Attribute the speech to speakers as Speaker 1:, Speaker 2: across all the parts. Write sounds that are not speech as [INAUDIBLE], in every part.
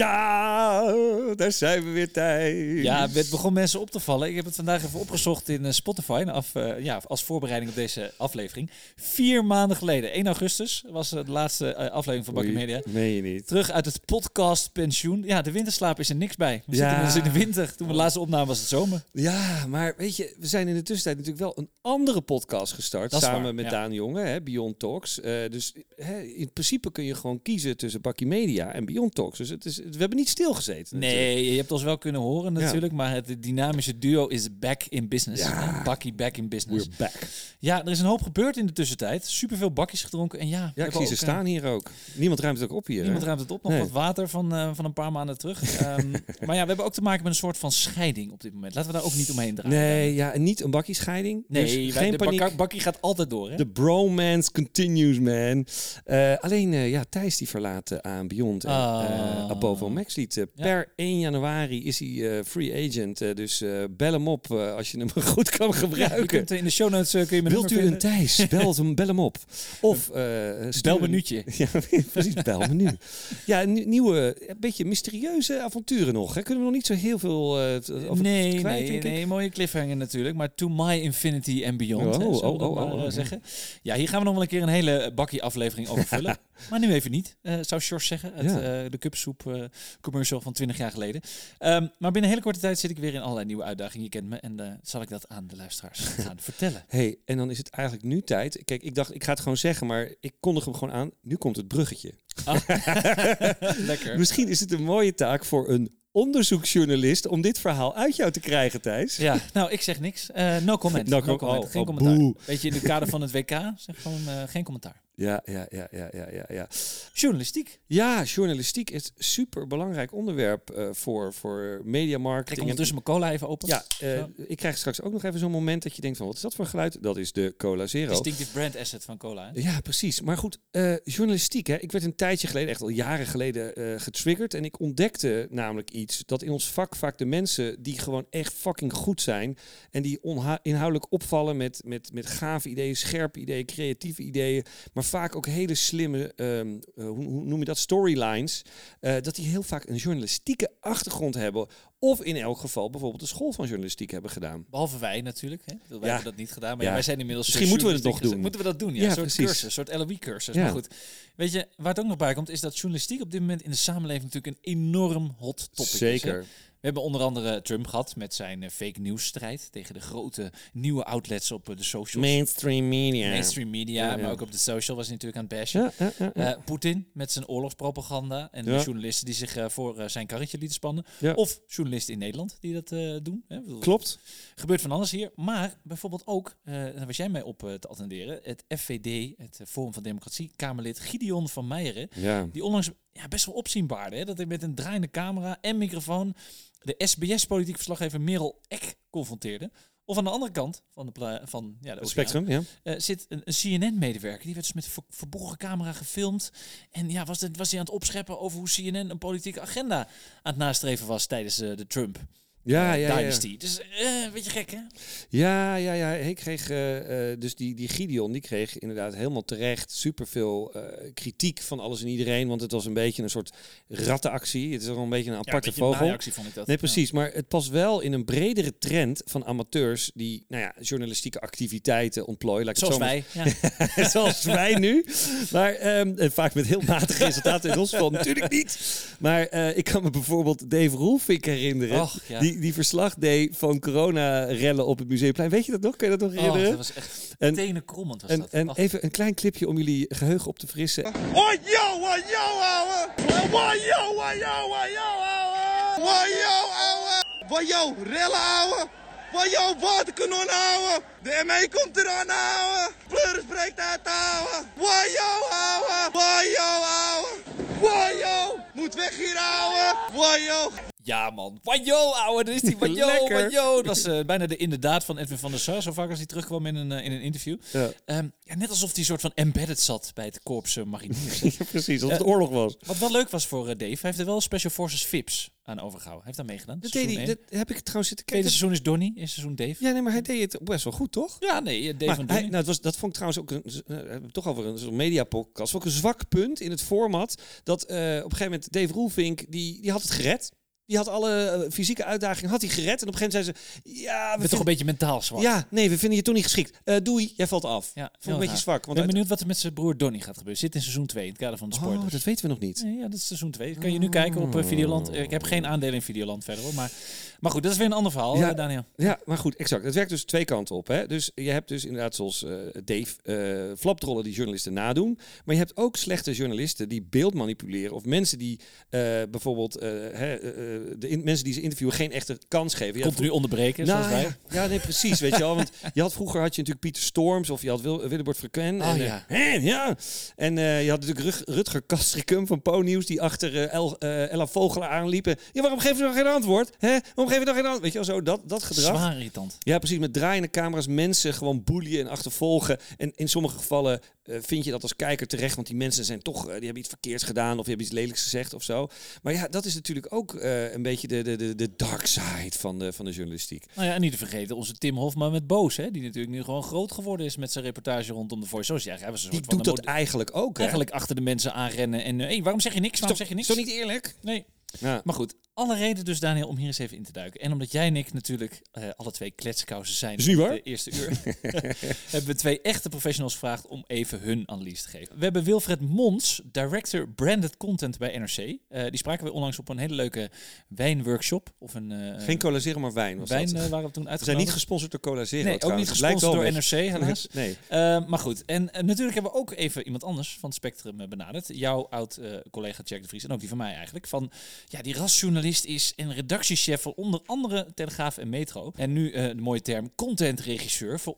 Speaker 1: Ja, daar zijn we weer, Thijs.
Speaker 2: Ja, het begon mensen op te vallen. Ik heb het vandaag even opgezocht in eh, Spotify af, uh, ja, als voorbereiding op deze aflevering. Vier maanden geleden, 1 augustus, was de laatste uh, aflevering van Bakkie Media.
Speaker 1: Meen je niet.
Speaker 2: Terug uit het podcast pensioen. Ja, de winterslaap is er niks bij. We ja. zitten dus in de winter. Toen we de laatste opname was het zomer.
Speaker 1: Ja, maar weet je, we zijn in de tussentijd natuurlijk wel een andere podcast gestart. samen waar, met ja. Daan Jonge, hè, Beyond Talks. dus hè, in principe kun je gewoon kiezen tussen Bakkie Media en Beyond Talks. Dus het is, we hebben niet stilgezeten.
Speaker 2: Nee, je hebt ons wel kunnen horen natuurlijk, maar het dynamische duo is back in business.
Speaker 1: Ja.
Speaker 2: Bakkie back in business.
Speaker 1: We're back.
Speaker 2: Ja, er is een hoop gebeurd in de tussentijd. Superveel bakjes gedronken en ja...
Speaker 1: Ja, ik zie ze staan hier ook. Niemand ruimt het ook op hier.
Speaker 2: Niemand
Speaker 1: hè?
Speaker 2: ruimt het op. Nog wat water van, uh, van een paar maanden terug. um, [LAUGHS] maar ja, we hebben ook te maken met een soort van scheiding op dit moment. Laten we daar ook niet omheen draaien.
Speaker 1: Nee, ja, niet een bakkie scheiding.
Speaker 2: Nee,
Speaker 1: dus
Speaker 2: wij,
Speaker 1: geen
Speaker 2: de
Speaker 1: paniek.
Speaker 2: bakkie gaat altijd door. Hè?
Speaker 1: De bromance continues, man. Uh, alleen, uh, ja, Thijs die verlaat aan Beyond en
Speaker 2: Ah.
Speaker 1: Abovo Max liet. Per 1 januari is hij uh, free agent. Uh, dus uh, bel hem op als je hem [LAUGHS] goed kan gebruiken.
Speaker 2: Ja, kunt, in de show notes kun je me
Speaker 1: Wilt u een Thijs? [LAUGHS] Bel hem, bel hem op. Of
Speaker 2: belmenuutje. [LAUGHS]
Speaker 1: Ja, precies, belmenu. ja, een nieuwe, een beetje mysterieuze avonturen nog. Hè? Kunnen we nog niet zo heel veel over
Speaker 2: nee,
Speaker 1: kwijt,
Speaker 2: nee, nee, mooie cliffhanger natuurlijk. Maar to my infinity and beyond.
Speaker 1: Oh,
Speaker 2: hè,
Speaker 1: oh, oh, oh, oh,
Speaker 2: zeggen. Ja, hier gaan we nog wel een keer een hele bakkie aflevering over vullen. maar nu even niet, zou Sjors zeggen. Het,
Speaker 1: Ja.
Speaker 2: de cupsoep commercial van 20 jaar geleden. Um, maar binnen een hele korte tijd zit ik weer in allerlei nieuwe uitdagingen. Je kent me en uh, zal ik dat aan de luisteraars [LAUGHS] gaan vertellen.
Speaker 1: hey, en dan is het eigenlijk nu tijd. Kijk, ik dacht, ik ga het gewoon zeggen, maar ik kondig hem gewoon aan. Nu komt het bruggetje.
Speaker 2: Ah. [LAUGHS] Lekker.
Speaker 1: Misschien is het een mooie taak voor een onderzoeksjournalist om dit verhaal uit jou te krijgen, Thijs.
Speaker 2: Ja, nou, ik zeg niks. Uh, no comment. [LAUGHS]
Speaker 1: No,
Speaker 2: no comment.
Speaker 1: oh,
Speaker 2: geen
Speaker 1: oh,
Speaker 2: commentaar.
Speaker 1: boe.
Speaker 2: Weet je, in het kader van het WK, zeg gewoon uh, geen commentaar.
Speaker 1: Ja, ja, ja, ja, ja, ja, ja.
Speaker 2: Journalistiek.
Speaker 1: Ja, journalistiek is een super belangrijk onderwerp uh, voor, voor mediamarketing.
Speaker 2: Ik ondertussen mijn cola even open.
Speaker 1: Ja, uh, ik krijg straks ook nog even zo'n moment dat je denkt van, wat is dat voor geluid? Dat is de Cola Zero.
Speaker 2: Distinctive brand asset van cola. Hè?
Speaker 1: Ja, precies. Maar goed, uh, journalistiek. Hè? Ik werd een tijdje geleden, echt al jaren geleden, getriggerd. En ik ontdekte namelijk iets, dat in ons vak vaak de mensen die gewoon echt fucking goed zijn en die inhoudelijk opvallen met, met, met gave ideeën, scherpe ideeën, creatieve ideeën, maar vaak ook hele slimme, um, uh, hoe, hoe, noem je dat, storylines, uh, dat die heel vaak een journalistieke achtergrond hebben. Of in elk geval bijvoorbeeld de school van journalistiek hebben gedaan.
Speaker 2: Behalve wij natuurlijk. Hè? Wij ja. hebben dat niet gedaan. Maar
Speaker 1: ja.
Speaker 2: wij zijn inmiddels.
Speaker 1: Misschien moeten we het nog doen.
Speaker 2: Moeten we dat doen? Ja,
Speaker 1: ja
Speaker 2: een soort
Speaker 1: precies.
Speaker 2: cursus, een soort LOE-cursus.
Speaker 1: Ja.
Speaker 2: Maar goed, weet je, waar het ook nog bij komt, is dat journalistiek op dit moment in de samenleving natuurlijk een enorm hot topic
Speaker 1: Zeker.
Speaker 2: is. Hè? We hebben onder andere Trump gehad met zijn uh, fake news strijd tegen de grote nieuwe outlets op uh, de socials.
Speaker 1: Mainstream media.
Speaker 2: Mainstream media,
Speaker 1: Ja, ja.
Speaker 2: maar ook op de social was hij natuurlijk aan het bashen.
Speaker 1: Ja.
Speaker 2: Uh, Poetin met zijn oorlogspropaganda en de journalisten die zich uh, voor uh, zijn karretje lieten spannen. Of journalisten in Nederland die dat doen. Hè?
Speaker 1: Klopt.
Speaker 2: gebeurt van alles hier. Maar bijvoorbeeld ook, daar was jij mij op te attenderen, het FVD, het Forum van Democratie, Kamerlid Gideon van Meijeren. Die onlangs ja, best wel opzienbaarde. Hè? Dat hij met een draaiende camera en microfoon de SBS-politiek verslaggever Merel Eck confronteerde. Of aan de andere kant van de, van, ja, de
Speaker 1: spectrum, ja.
Speaker 2: eh, zit een, een CNN-medewerker. Die werd dus met ver- verborgen camera gefilmd. En ja, was, was hij aan het opscheppen over hoe CNN een politieke agenda aan het nastreven was tijdens eh, de Trump
Speaker 1: Ja,
Speaker 2: eh,
Speaker 1: ja, ja.
Speaker 2: Dynasty. Dus eh, een beetje gek, hè?
Speaker 1: Ja, ja, ja. Ik kreeg, eh, dus die, die Gideon, die kreeg inderdaad helemaal terecht superveel eh kritiek van alles en iedereen. Want het was een beetje een soort rattenactie. Het is al een beetje een
Speaker 2: Ja,
Speaker 1: aparte
Speaker 2: een beetje een
Speaker 1: vogel.
Speaker 2: vond ik dat.
Speaker 1: Nee,
Speaker 2: Ja.
Speaker 1: precies. Maar het past wel in een bredere trend van amateurs die, nou ja, journalistieke activiteiten ontplooien. Laat ik het
Speaker 2: Zoals
Speaker 1: zo
Speaker 2: wij. Ja. [LAUGHS]
Speaker 1: Zoals wij nu. Maar ehm, vaak met heel matige resultaten in ons geval natuurlijk niet. Maar ik kan me bijvoorbeeld Dave Roelvink herinneren.
Speaker 2: Och, ja.
Speaker 1: die, die verslag deed van corona-rellen op het Museumplein. Weet je dat nog? Kan je dat nog
Speaker 2: Oh,
Speaker 1: herinneren?
Speaker 2: dat was echt
Speaker 1: En-
Speaker 2: tenen krommend was
Speaker 1: en
Speaker 2: dat.
Speaker 1: en
Speaker 2: Och.
Speaker 1: even een klein clipje om jullie geheugen op te frissen.
Speaker 3: Wat yo, wat yo, ouwe! Wat yo, wat yo, wat yo, ouwe! Wat yo, ouwe! Wat yo, rellen, ouwe! Wat yo, waterkanon, ouwe! De ME komt eraan, ouwe! Pleuren spreekt uit, ouwe! Wat yo, ouwe! Wat yo, ouwe! Wat yo! Moet weg hier, ouwe! Wat yo!
Speaker 2: Ja, man. Wajo, ouwe, daar is die. Wajo, [LAUGHS] wajo. Dat was eh, bijna de inderdaad van Edwin van der Sar. Zo vaak als hij terugkwam in een, eh, in een interview.
Speaker 1: Ja.
Speaker 2: Ehm, ja, net alsof hij een soort van embedded zat bij het korps uh, mariniers. [LAUGHS]
Speaker 1: precies, alsof het oorlog was.
Speaker 2: Wat wel leuk was voor Dave, hij heeft er wel Special Forces VIPs aan overgehouden. Hij heeft daar meegedaan.
Speaker 1: Dat, deed hij, dat heb ik trouwens zitten
Speaker 2: Tweede
Speaker 1: kijken.
Speaker 2: seizoen is Donnie, eerste seizoen Dave.
Speaker 1: Ja, nee, maar hij deed het best wel goed, toch?
Speaker 2: Ja, nee, Dave
Speaker 1: Maar
Speaker 2: van
Speaker 1: hij, nou, het was, dat vond ik trouwens ook een, het toch over een soort mediapodcast. Ook een zwak punt in het format. Dat op een gegeven moment Dave Roelvink, die, die had het gered. Die had alle eh, fysieke uitdagingen had hij gered. En op een gegeven moment zei ze, ja, we
Speaker 2: toch een beetje mentaal zwak.
Speaker 1: ja, nee, we vinden je toch niet geschikt. Eh, doei, jij valt af.
Speaker 2: Ja,
Speaker 1: Vond een beetje zwak.
Speaker 2: Ik
Speaker 1: Want
Speaker 2: ben
Speaker 1: uit-
Speaker 2: benieuwd wat er met zijn broer Donnie gaat gebeuren. Zit in seizoen 2 in het kader van de spoilers.
Speaker 1: oh, dat weten we nog niet.
Speaker 2: Nee, ja, dat is seizoen 2. Kan je nu kijken op eh, Videoland. Ik heb geen aandelen in Videoland verder hoor. Maar, maar goed, dat is weer een ander verhaal,
Speaker 1: Ja.
Speaker 2: Daniel.
Speaker 1: Ja, maar goed, exact. Het werkt dus twee kanten op. Hè? Dus je hebt dus inderdaad zoals eh, Dave flapdrollen die journalisten nadoen. Maar je hebt ook slechte journalisten die beeld manipuleren. Of mensen die bijvoorbeeld hè, de in- mensen die ze interviewen geen echte kans geven. Je hebt
Speaker 2: Continu onderbreken,
Speaker 1: Nou,
Speaker 2: zoals wij.
Speaker 1: ja, nee, precies, weet je wel. Want je had, vroeger had je natuurlijk Pieter Storms of je had Wil, Willebord Frequen.
Speaker 2: Oh,
Speaker 1: en, eh,
Speaker 2: ja.
Speaker 1: ja. En eh, je had natuurlijk Rug- Rutger Kastricum van Po-nieuws die achter eh, El, Ella Vogelaar aanliepen. Ja, waarom geven ze nog geen antwoord? Hè? Waarom geven ze nog geen antwoord? Weet je wel, zo dat, dat gedrag.
Speaker 2: Zwaar irritant.
Speaker 1: Ja, precies. Met draaiende camera's mensen gewoon boeien en achtervolgen. En in sommige gevallen vind je dat als kijker terecht. Want die mensen zijn toch, die hebben iets verkeerds gedaan. Of die hebben iets lelijks gezegd of zo. Maar ja, dat is natuurlijk ook eh, een beetje de, de, de, de dark side van de, van de journalistiek.
Speaker 2: Nou ja, en niet te vergeten onze Tim Hofman met Boos. Hè, die natuurlijk nu gewoon groot geworden is met zijn reportage rondom de Voice. Zoals ja, hij was een
Speaker 1: Die
Speaker 2: soort
Speaker 1: doet dat eigenlijk ook, hè?
Speaker 2: eigenlijk achter de mensen aanrennen. En hé, hey, waarom zeg je niks? Waarom zeg je niks?
Speaker 1: toch niet eerlijk?
Speaker 2: Nee.
Speaker 1: Ja.
Speaker 2: Maar goed, alle reden dus Daniel om hier eens even in te duiken. En omdat jij en ik natuurlijk eh, alle twee kletskousen zijn in de eerste uur, [LAUGHS] [LAUGHS] hebben we twee echte professionals gevraagd om even hun analyse te geven. We hebben Wilfred Mons, director branded content bij NRC. Eh, die spraken we onlangs op een hele leuke wijnworkshop. Of een eh,
Speaker 1: Geen cola zero, maar wijn was
Speaker 2: wijn
Speaker 1: dat.
Speaker 2: waren we toen
Speaker 1: We zijn
Speaker 2: uitgenodigd.
Speaker 1: niet gesponsord door Cola Zero
Speaker 2: Nee, ook
Speaker 1: trouwens.
Speaker 2: niet gesponsord door NRC helaas. [LAUGHS]
Speaker 1: Nee.
Speaker 2: Maar goed, en natuurlijk hebben we ook even iemand anders van het Spectrum benaderd. Jouw oud-collega Jack de Vries en ook die van mij eigenlijk. Van, ja, die is en redactiechef voor onder andere Telegraaf en Metro. En nu eh, de mooie term contentregisseur voor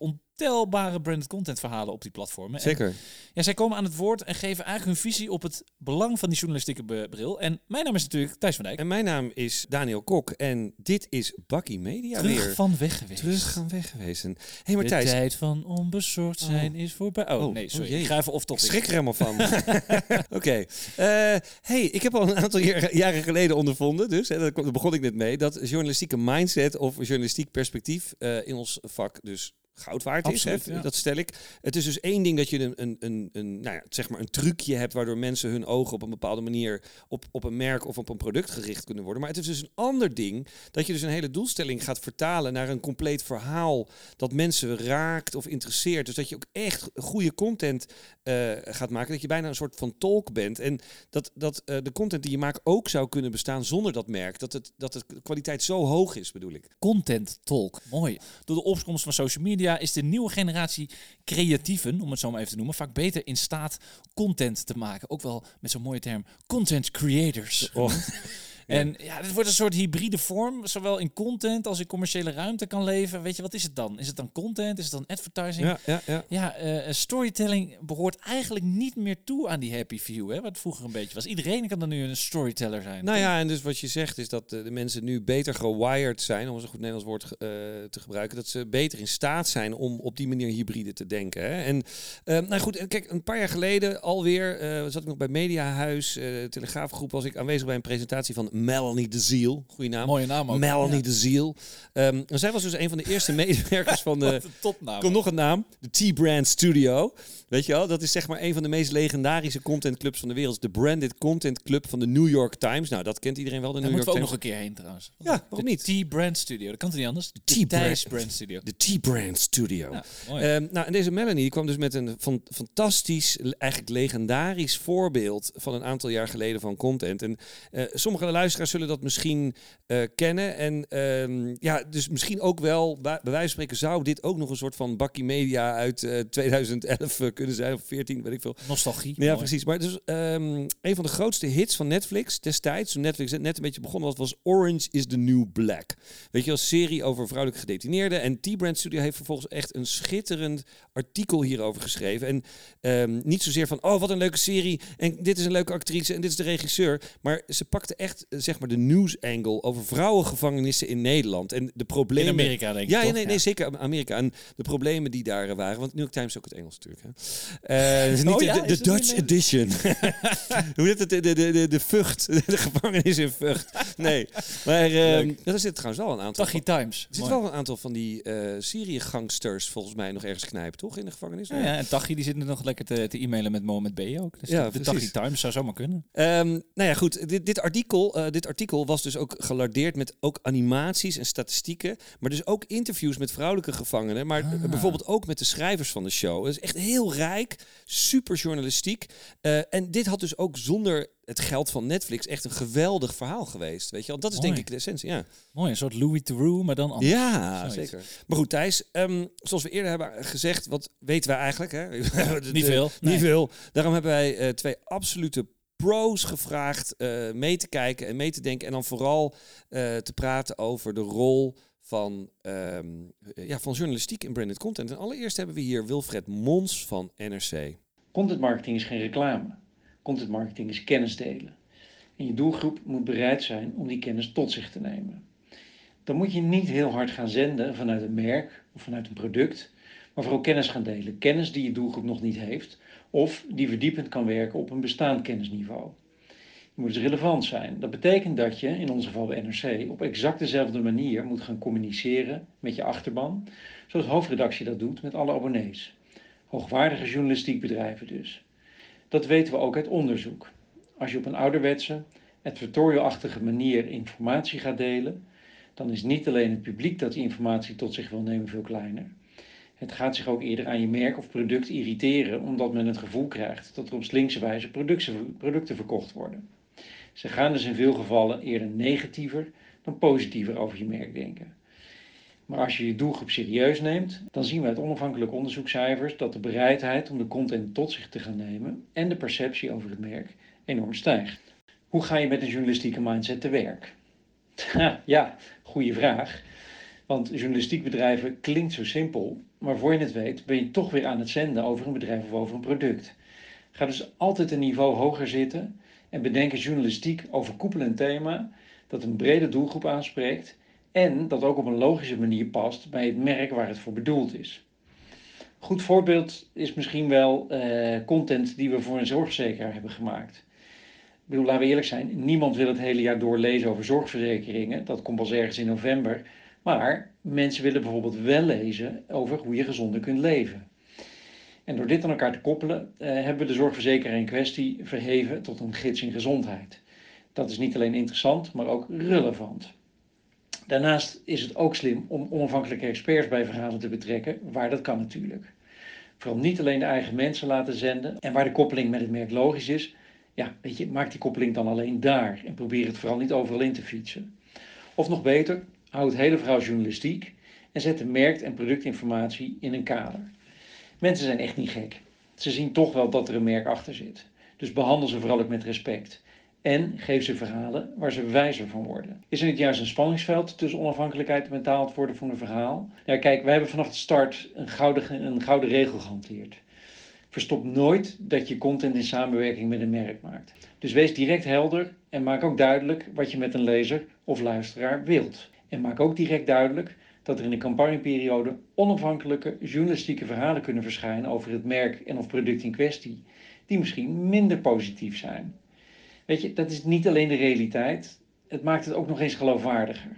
Speaker 2: ontelbare branded content verhalen op die platformen. En,
Speaker 1: Zeker.
Speaker 2: ja, zij komen aan het woord en geven eigenlijk hun visie op het belang van die journalistieke bril. En mijn naam is natuurlijk Thijs van Dijk.
Speaker 1: En mijn naam is Daniel Kok en dit is Bakkie Media
Speaker 2: Terug
Speaker 1: weer.
Speaker 2: van weg geweest.
Speaker 1: Terug gaan weg geweest. Hey, maar
Speaker 2: de tijd van onbezorgd zijn is voorbij. Oh,
Speaker 1: Oh,
Speaker 2: nee,
Speaker 1: oh
Speaker 2: sorry. ik ga even off
Speaker 1: Ik
Speaker 2: topic.
Speaker 1: schrik er helemaal van. [LAUGHS] [LAUGHS] Oké. Eh, hey, ik heb al een aantal jaren geleden ondervonden, dus hè, daar begon ik net mee, dat journalistieke mindset of journalistiek perspectief eh, in ons vak dus goud waard is. Hè?
Speaker 2: ja.
Speaker 1: Dat stel ik. Het is dus één ding dat je een, een, een, een, nou ja, zeg maar een trucje hebt waardoor mensen hun ogen op een bepaalde manier op, op een merk of op een product gericht kunnen worden. Maar het is dus een ander ding dat je dus een hele doelstelling gaat vertalen naar een compleet verhaal dat mensen raakt of interesseert. Dus dat je ook echt goede content eh, gaat maken. Dat je bijna een soort van tolk bent. En dat, dat eh, de content die je maakt ook zou kunnen bestaan zonder dat merk. Dat, het, dat de kwaliteit zo hoog is, bedoel ik.
Speaker 2: Content talk. Mooi. Door de opkomst van social media is de nieuwe generatie creatieven, om het zo maar even te noemen, vaak beter in staat content te maken. Ook wel met zo'n mooie term content creators.
Speaker 1: Oh. [LAUGHS]
Speaker 2: En ja, dit wordt een soort hybride vorm, zowel in content als in commerciële ruimte kan leven. Weet je, wat is het dan? Is het dan content? Is het dan advertising?
Speaker 1: Ja, ja, ja.
Speaker 2: Ja, eh, storytelling behoort eigenlijk niet meer toe aan die happy view, hè, wat het vroeger een beetje was. Iedereen kan dan nu een storyteller zijn.
Speaker 1: Nou ja, en dus wat je zegt is dat eh, de mensen nu beter gewired zijn, om een goed Nederlands woord eh, te gebruiken, dat ze beter in staat zijn om op die manier hybride te denken. Hè? En eh, nou goed, kijk, een paar jaar geleden alweer eh, zat ik nog bij Mediahuis, eh Telegraafgroep, was ik aanwezig bij een presentatie van Melanie de Ziel. Goeie naam.
Speaker 2: Mooie naam ook.
Speaker 1: Melanie
Speaker 2: Ja.
Speaker 1: de Ziel. Ehm, en zij was dus een van de eerste medewerkers [LAUGHS] van de,
Speaker 2: topnaam.
Speaker 1: Komt nog een naam. De T-Brand Studio. Weet je wel, dat is zeg maar een van de meest legendarische contentclubs van de wereld. De Branded Content Club van de New York Times. Nou, dat kent iedereen wel, de
Speaker 2: Daar
Speaker 1: New
Speaker 2: moeten
Speaker 1: York
Speaker 2: we ook
Speaker 1: Times.
Speaker 2: nog een keer heen trouwens.
Speaker 1: Ja, waarom niet?
Speaker 2: De T-Brand Studio. Dat kan toch niet anders? De
Speaker 1: T-Brand.
Speaker 2: Brand Studio.
Speaker 1: De T-Brand Studio.
Speaker 2: Ja.
Speaker 1: Ehm, nou, en deze Melanie die kwam dus met een van, fantastisch, eigenlijk legendarisch voorbeeld van een aantal jaar geleden van content. En eh, sommige luisteraars zullen dat misschien eh, kennen. En ehm, ja, dus misschien ook wel, bij, wijze van spreken, zou dit ook nog een soort van bakkie media uit eh, 2011 eh, kunnen zijn, of 14, weet ik veel.
Speaker 2: Nostalgie.
Speaker 1: Ja,
Speaker 2: Mooi.
Speaker 1: precies. Maar dus, ehm, een van de grootste hits van Netflix destijds, toen Netflix net een beetje begonnen was, was Orange is the New Black. Weet je, als serie over vrouwelijke gedetineerden. En T-Brand Studio heeft vervolgens echt een schitterend artikel hierover geschreven. En ehm, niet zozeer van, oh, wat een leuke serie. En dit is een leuke actrice en dit is de regisseur. Maar ze pakte echt zeg maar de news angle over vrouwengevangenissen in Nederland en de
Speaker 2: In
Speaker 1: problemen.
Speaker 2: Amerika, denk ik.
Speaker 1: Ja,
Speaker 2: toch?
Speaker 1: nee, nee, zeker Amerika. En de problemen die daar eh, waren. Want New York Times is ook het Engels natuurlijk. Hè. Eh, is [LAUGHS] niet
Speaker 2: Oh
Speaker 1: de-
Speaker 2: ja,
Speaker 1: de,
Speaker 2: in
Speaker 1: Dutch edition. [LAUGHS] Hoe heet het? De, de, de, de, de Vught. [LAUGHS] De gevangenis in Vught. Nee. Maar eh, er zit trouwens wel een aantal...
Speaker 2: Tachi Times.
Speaker 1: Er zit wel een aantal van die eh Syrië-gangsters volgens mij nog ergens knijpen, toch? In de gevangenis?
Speaker 2: Ja, ja, en Tachi die zit nu nog lekker te, te e-mailen met Mohammed B. ook. Dus
Speaker 1: Ja,
Speaker 2: de. Tachi Times zou zomaar kunnen.
Speaker 1: Ehm, nou ja, goed. Dit, dit, artikel, eh, dit artikel was dus ook gelardeerd met ook animaties en statistieken. Maar dus ook interviews met vrouwelijke gevangenen. Maar
Speaker 2: Ah.
Speaker 1: bijvoorbeeld ook met de schrijvers van de show. Het is echt heel rijk, super journalistiek. Eh, en dit had dus ook zonder het geld van Netflix echt een geweldig verhaal geweest. Weet je wel? Dat is denk ik de essentie, ja.
Speaker 2: Mooi, een soort Louis Theroux, maar dan anders.
Speaker 1: Ja,
Speaker 2: Zoiets.
Speaker 1: zeker. Maar goed, Thijs, ehm, zoals we eerder hebben gezegd, wat weten wij eigenlijk? Hè? De- [LAUGHS]
Speaker 2: Niet veel. Nee.
Speaker 1: Niet veel. Daarom hebben wij eh, twee absolute pro's gevraagd eh, mee te kijken en mee te denken. En dan vooral eh, te praten over de rol van, ehm, ja, van journalistiek in branded content. En allereerst hebben we hier Wilfred Mons van NRC.
Speaker 4: Content marketing is geen reclame. Content marketing is kennis delen. En je doelgroep moet bereid zijn om die kennis tot zich te nemen. Dan moet je niet heel hard gaan zenden vanuit een merk of vanuit een product, maar vooral kennis gaan delen. Kennis die je doelgroep nog niet heeft of die verdiepend kan werken op een bestaand kennisniveau. Je moet dus relevant zijn. Dat betekent dat je, in ons geval bij NRC, op exact dezelfde manier moet gaan communiceren met je achterban, zoals hoofdredactie dat doet met alle abonnees. Hoogwaardige journalistiek bedrijven dus. Dat weten we ook uit onderzoek. Als je op een ouderwetse, advertorial-achtige manier informatie gaat delen, dan is niet alleen het publiek dat die informatie tot zich wil nemen veel kleiner. Het gaat zich ook eerder aan je merk of product irriteren, omdat men het gevoel krijgt dat er op slinkse wijze producten, verkocht worden. Ze gaan dus in veel gevallen eerder negatiever dan positiever over je merk denken. Maar als je je doelgroep serieus neemt, dan zien we uit onafhankelijke onderzoekscijfers dat de bereidheid om de content tot zich te gaan nemen en de perceptie over het merk enorm stijgt. Hoe ga je met een journalistieke mindset te werk? [LAUGHS] Ja, goede vraag. Want journalistiek bedrijven klinkt zo simpel, maar voor je het weet ben je toch weer aan het zenden over een bedrijf of over een product. Ga dus altijd een niveau hoger zitten en bedenk een journalistiek overkoepelend thema dat een brede doelgroep aanspreekt en dat ook op een logische manier past bij het merk waar het voor bedoeld is. Goed voorbeeld is misschien wel eh, content die we voor een zorgverzekeraar hebben gemaakt. Ik bedoel, laten we eerlijk zijn, niemand wil het hele jaar door lezen over zorgverzekeringen. Dat komt pas ergens in november. Maar mensen willen bijvoorbeeld wel lezen over hoe je gezonder kunt leven. En door dit aan elkaar te koppelen, eh, hebben we de zorgverzekeraar in kwestie verheven tot een gids in gezondheid. Dat is niet alleen interessant, maar ook relevant. Daarnaast is het ook slim om onafhankelijke experts bij verhalen te betrekken, waar dat kan natuurlijk. Vooral niet alleen de eigen mensen laten zenden en waar de koppeling met het merk logisch is, ja, weet je, maak die koppeling dan alleen daar en probeer het vooral niet overal in te fietsen. Of nog beter, hou het hele verhaal journalistiek en zet de merk- en productinformatie in een kader. Mensen zijn echt niet gek. Ze zien toch wel dat er een merk achter zit. Dus behandel ze vooral ook met respect. En geef ze verhalen waar ze wijzer van worden. Is er niet juist een spanningsveld tussen onafhankelijkheid en betaald worden voor een verhaal? Ja, kijk, wij hebben vanaf de start een gouden, een gouden regel gehanteerd. Verstop nooit dat je content in samenwerking met een merk maakt. Dus wees direct helder en maak ook duidelijk wat je met een lezer of luisteraar wilt. En maak ook direct duidelijk dat er in de campagneperiode onafhankelijke journalistieke verhalen kunnen verschijnen over het merk en of product in kwestie, die misschien minder positief zijn. Weet je, dat is niet alleen de realiteit, het maakt het ook nog eens geloofwaardiger.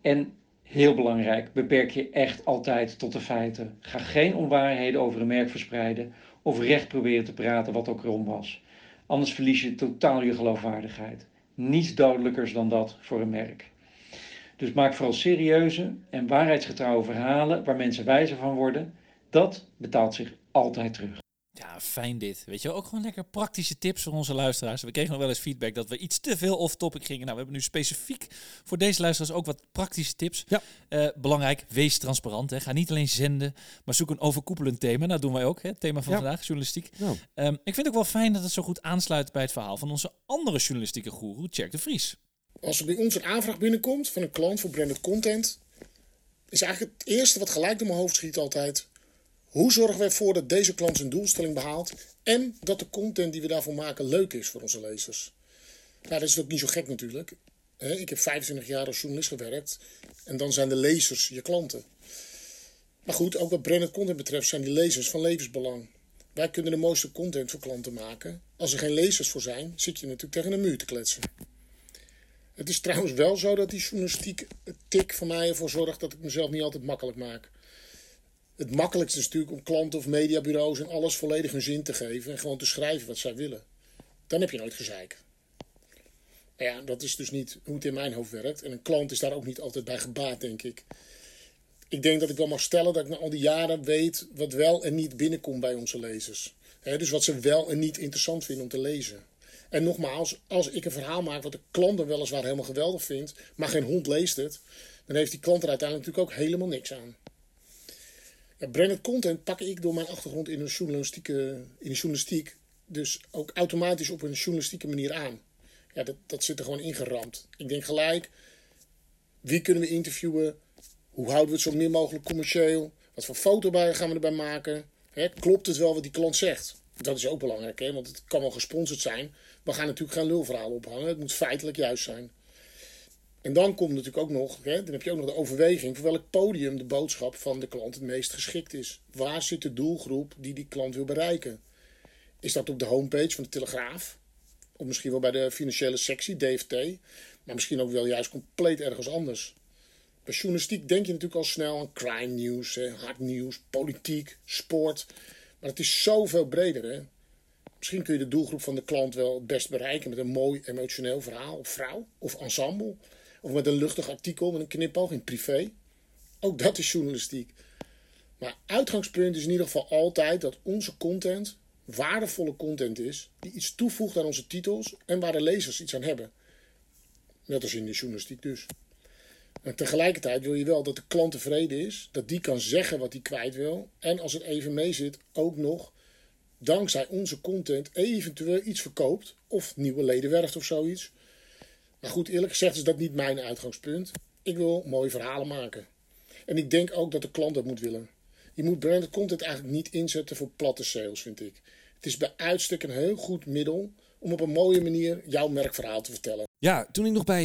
Speaker 4: En heel belangrijk, beperk je echt altijd tot de feiten. Ga geen onwaarheden over een merk verspreiden of recht proberen te praten wat ook erom was. Anders verlies je totaal je geloofwaardigheid. Niets dodelijkers dan dat voor een merk. Dus maak vooral serieuze en waarheidsgetrouwe verhalen waar mensen wijzer van worden. Dat betaalt zich altijd terug.
Speaker 2: Ja, fijn dit. Weet je, ook gewoon lekker praktische tips voor onze luisteraars. We kregen nog wel eens feedback dat we iets te veel off-topic gingen. Nou, we hebben nu specifiek voor deze luisteraars ook wat praktische tips.
Speaker 1: Ja.
Speaker 2: Eh, belangrijk, wees transparant. Hè. Ga niet alleen zenden, maar zoek een overkoepelend thema. Nou, doen wij ook, hè. het thema van
Speaker 1: Ja.
Speaker 2: vandaag, journalistiek. Ehm, ik vind het ook wel fijn dat het zo goed aansluit bij het verhaal van onze andere journalistieke goeroe, Jack de Vries.
Speaker 5: Als er bij ons een aanvraag binnenkomt van een klant voor branded content, is eigenlijk het eerste wat gelijk door mijn hoofd schiet altijd: hoe zorgen we ervoor dat deze klant zijn doelstelling behaalt en dat de content die we daarvoor maken leuk is voor onze lezers? Nou, dat is ook niet zo gek natuurlijk. Ik heb 25 jaar als journalist gewerkt. En dan zijn de lezers je klanten. Maar goed, ook wat branded content betreft zijn die lezers van levensbelang. Wij kunnen de mooiste content voor klanten maken. Als er geen lezers voor zijn, zit je natuurlijk tegen een muur te kletsen. Het is trouwens wel zo dat die journalistiek tik van mij ervoor zorgt dat ik mezelf niet altijd makkelijk maak. Het makkelijkste is natuurlijk om klanten of mediabureaus en alles volledig hun zin te geven en gewoon te schrijven wat zij willen. Dan heb je nooit gezeik. Maar ja, dat is dus niet hoe het in mijn hoofd werkt. En een klant is daar ook niet altijd bij gebaat, denk ik. Ik denk dat ik wel mag stellen dat ik na al die jaren weet wat wel en niet binnenkomt bij onze lezers. Dus wat ze wel en niet interessant vinden om te lezen. En nogmaals, als ik een verhaal maak wat de klant dan weliswaar helemaal geweldig vindt, maar geen hond leest het, dan heeft die klant er uiteindelijk natuurlijk ook helemaal niks aan. Ja, branded content pak ik door mijn achtergrond in, een journalistieke, in de journalistiek dus ook automatisch op een journalistieke manier aan. Ja, dat, dat zit er gewoon ingeramd. Ik denk gelijk, wie kunnen we interviewen? Hoe houden we het zo min mogelijk commercieel? Wat voor foto gaan we erbij maken? Klopt het wel wat die klant zegt? Dat is ook belangrijk, hè? want het kan wel gesponsord zijn. We gaan natuurlijk geen lulverhaal ophangen. Het moet feitelijk juist zijn. En dan komt natuurlijk ook nog, hè, dan heb je ook nog de overweging voor welk podium de boodschap van de klant het meest geschikt is. Waar zit de doelgroep die die klant wil bereiken? Is dat op de homepage van de Telegraaf? Of misschien wel bij de financiële sectie, DFT? Maar misschien ook wel juist compleet ergens anders. Bij journalistiek denk je natuurlijk al snel aan crime nieuws, hard nieuws, politiek, sport. Maar het is zoveel breder. Hè? Misschien kun je de doelgroep van de klant wel het best bereiken met een mooi emotioneel verhaal of vrouw of ensemble. Of met een luchtig artikel met een knipoog in privé. Ook dat is journalistiek. Maar uitgangspunt is in ieder geval altijd dat onze content waardevolle content is die iets toevoegt aan onze titels en waar de lezers iets aan hebben. Net als in de journalistiek dus. En tegelijkertijd wil je wel dat de klant tevreden is, dat die kan zeggen wat hij kwijt wil. En als het even mee zit, ook nog dankzij onze content eventueel iets verkoopt. Of nieuwe leden werft of zoiets. Maar goed, eerlijk gezegd is dat niet mijn uitgangspunt. Ik wil mooie verhalen maken. En ik denk ook dat de klant dat moet willen. Je moet branded content eigenlijk niet inzetten voor platte sales, vind ik. Het is bij uitstek een heel goed middel om op een mooie manier jouw merkverhaal te vertellen.
Speaker 1: Ja, toen ik nog bij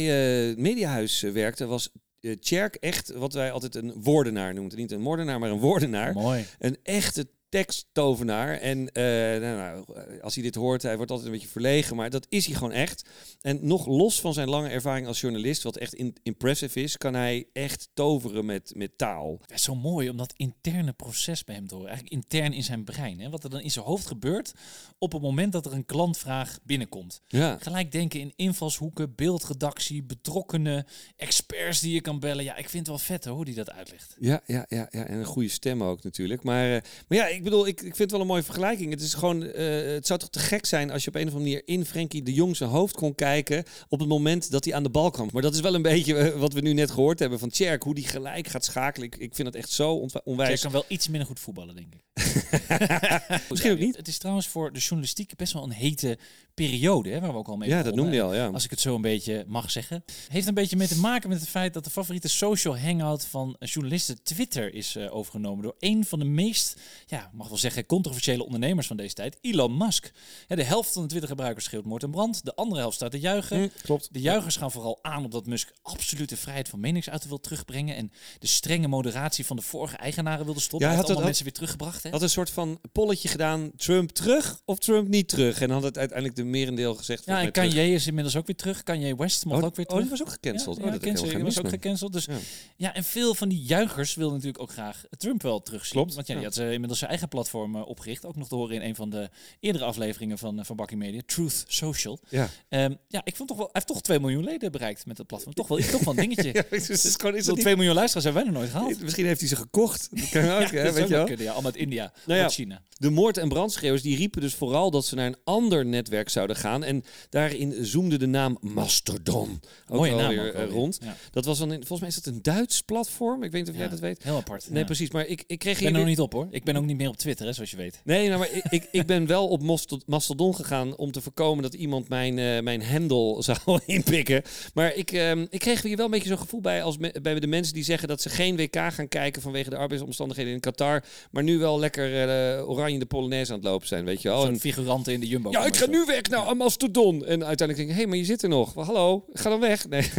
Speaker 1: uh, Mediahuis uh, werkte, was uh, Tjerk echt wat wij altijd een woordenaar noemen. Niet een moordenaar, maar een woordenaar.
Speaker 2: Mooi.
Speaker 1: Een echte teksttovenaar. En uh, nou, nou, als hij dit hoort, hij wordt altijd een beetje verlegen, maar dat is hij gewoon echt. En nog los van zijn lange ervaring als journalist, wat echt in, impressive is, kan hij echt toveren met, met taal.
Speaker 2: Het is zo mooi om dat interne proces bij hem te horen. Eigenlijk intern in zijn brein. Hè? Wat er dan in zijn hoofd gebeurt op het moment dat er een klantvraag binnenkomt.
Speaker 1: Ja.
Speaker 2: Gelijk denken in invalshoeken, beeldredactie, betrokkenen, experts die je kan bellen. Ja, ik vind het wel vet hoe die dat uitlegt.
Speaker 1: Ja, ja, ja, ja, en een goede stem ook natuurlijk. Maar, uh, maar ja, ik bedoel, ik, ik vind het wel een mooie vergelijking. Het is gewoon, uh, het zou toch te gek zijn als je op een of andere manier in Frenkie de Jong zijn hoofd kon kijken op het moment dat hij aan de bal kwam. Maar dat is wel een [LAUGHS] beetje uh, wat we nu net gehoord hebben van Tjerk, hoe die gelijk gaat schakelen. Ik, ik vind dat echt zo onwijs.
Speaker 2: Tjerk kan wel iets minder goed voetballen, denk ik. [LAUGHS]
Speaker 1: Misschien ook niet.
Speaker 2: Het is trouwens voor de journalistiek best wel een hete periode, hè, waar we ook al mee
Speaker 1: Ja, dat noemde je al, ja.
Speaker 2: Als ik het zo een beetje mag zeggen. Heeft een beetje mee te maken met het feit dat de favoriete social hangout van journalisten Twitter is uh, overgenomen door een van de meest, ja, mag wel zeggen, controversiële ondernemers van deze tijd, Elon Musk. Ja, de helft van de Twitter-gebruikers schreeuwt moord en brand. De andere helft staat te juichen.
Speaker 1: Mm, klopt.
Speaker 2: De juichers gaan vooral aan op dat Musk absolute vrijheid van meningsuiten wil terugbrengen en de strenge moderatie van de vorige eigenaren wilde stoppen.
Speaker 1: Ja,
Speaker 2: Hij
Speaker 1: had het-
Speaker 2: allemaal mensen weer teruggebracht. Hè?
Speaker 1: Had een soort van polletje gedaan, Trump terug of Trump niet terug. En had het uiteindelijk de merendeel gezegd.
Speaker 2: Ja, en Kanye is inmiddels ook weer terug. Kanye West mocht ook weer
Speaker 1: Oh,
Speaker 2: terug.
Speaker 1: die was ook gecanceld.
Speaker 2: Ja,
Speaker 1: oh,
Speaker 2: ja,
Speaker 1: dat
Speaker 2: cancel, die was ook gecanceld. Dus
Speaker 1: Ja.
Speaker 2: ja. en veel van die juichers wilden natuurlijk ook graag Trump wel terugzien.
Speaker 1: Klopt,
Speaker 2: Want ja, die had eh, inmiddels zijn eigen platform eh, opgericht. Ook nog te horen in een van de eerdere afleveringen van, eh, van Bakkie Media. Truth Social.
Speaker 1: Ja.
Speaker 2: Ehm, ja, ik vond toch wel, hij heeft toch 2 miljoen leden bereikt met dat platform. Toch wel, toch wel een dingetje. [LAUGHS]
Speaker 1: Ja, dus het is gewoon, is
Speaker 2: Zo'n
Speaker 1: dat niet-
Speaker 2: 2 miljoen luisteraars hebben wij nog nooit gehaald.
Speaker 1: Misschien heeft hij ze gekocht. Dat kan ook, [LAUGHS]
Speaker 2: Ja,
Speaker 1: hè, weet je wel.
Speaker 2: kunnen, ja. Allemaal uit India,
Speaker 1: Nou ja,
Speaker 2: China.
Speaker 1: De moord- en brandschreeuwers die riepen dus vooral dat ze naar een ander netwerk zouden gaan. En daarin zoomde de naam Mastodon ook
Speaker 2: Mooie naam
Speaker 1: weer
Speaker 2: ook
Speaker 1: eh, rond.
Speaker 2: Ja.
Speaker 1: Dat was dan in, volgens mij is dat een Duits platform. Ik weet niet of jij dat weet.
Speaker 2: Heel apart.
Speaker 1: Nee, precies. Maar ik, ik kreeg
Speaker 2: Ik
Speaker 1: hier
Speaker 2: ben nog niet op hoor. Ik ben ook niet meer op Twitter, hè, zoals je weet.
Speaker 1: Nee, nou, maar ik, ik, ik ben [LAUGHS] wel op Masto- Mastodon gegaan om te voorkomen dat iemand mijn, eh, mijn handle [LAUGHS] zou inpikken. Maar ik, ehm, ik kreeg hier wel een beetje zo'n gevoel bij als me- bij de mensen die zeggen dat ze geen WK gaan kijken vanwege de arbeidsomstandigheden in Qatar. Maar nu wel lekker eh, oranje de Polonaise aan het lopen zijn, weet je wel.
Speaker 2: Zo'n
Speaker 1: En-
Speaker 2: figuranten in de Jumbo.
Speaker 1: ja, ik ga nu weg naar een mastodon. En uiteindelijk denk ik, hé, hey, maar je zit er nog. Wel, Hallo, ga dan weg. [LAUGHS] Nee.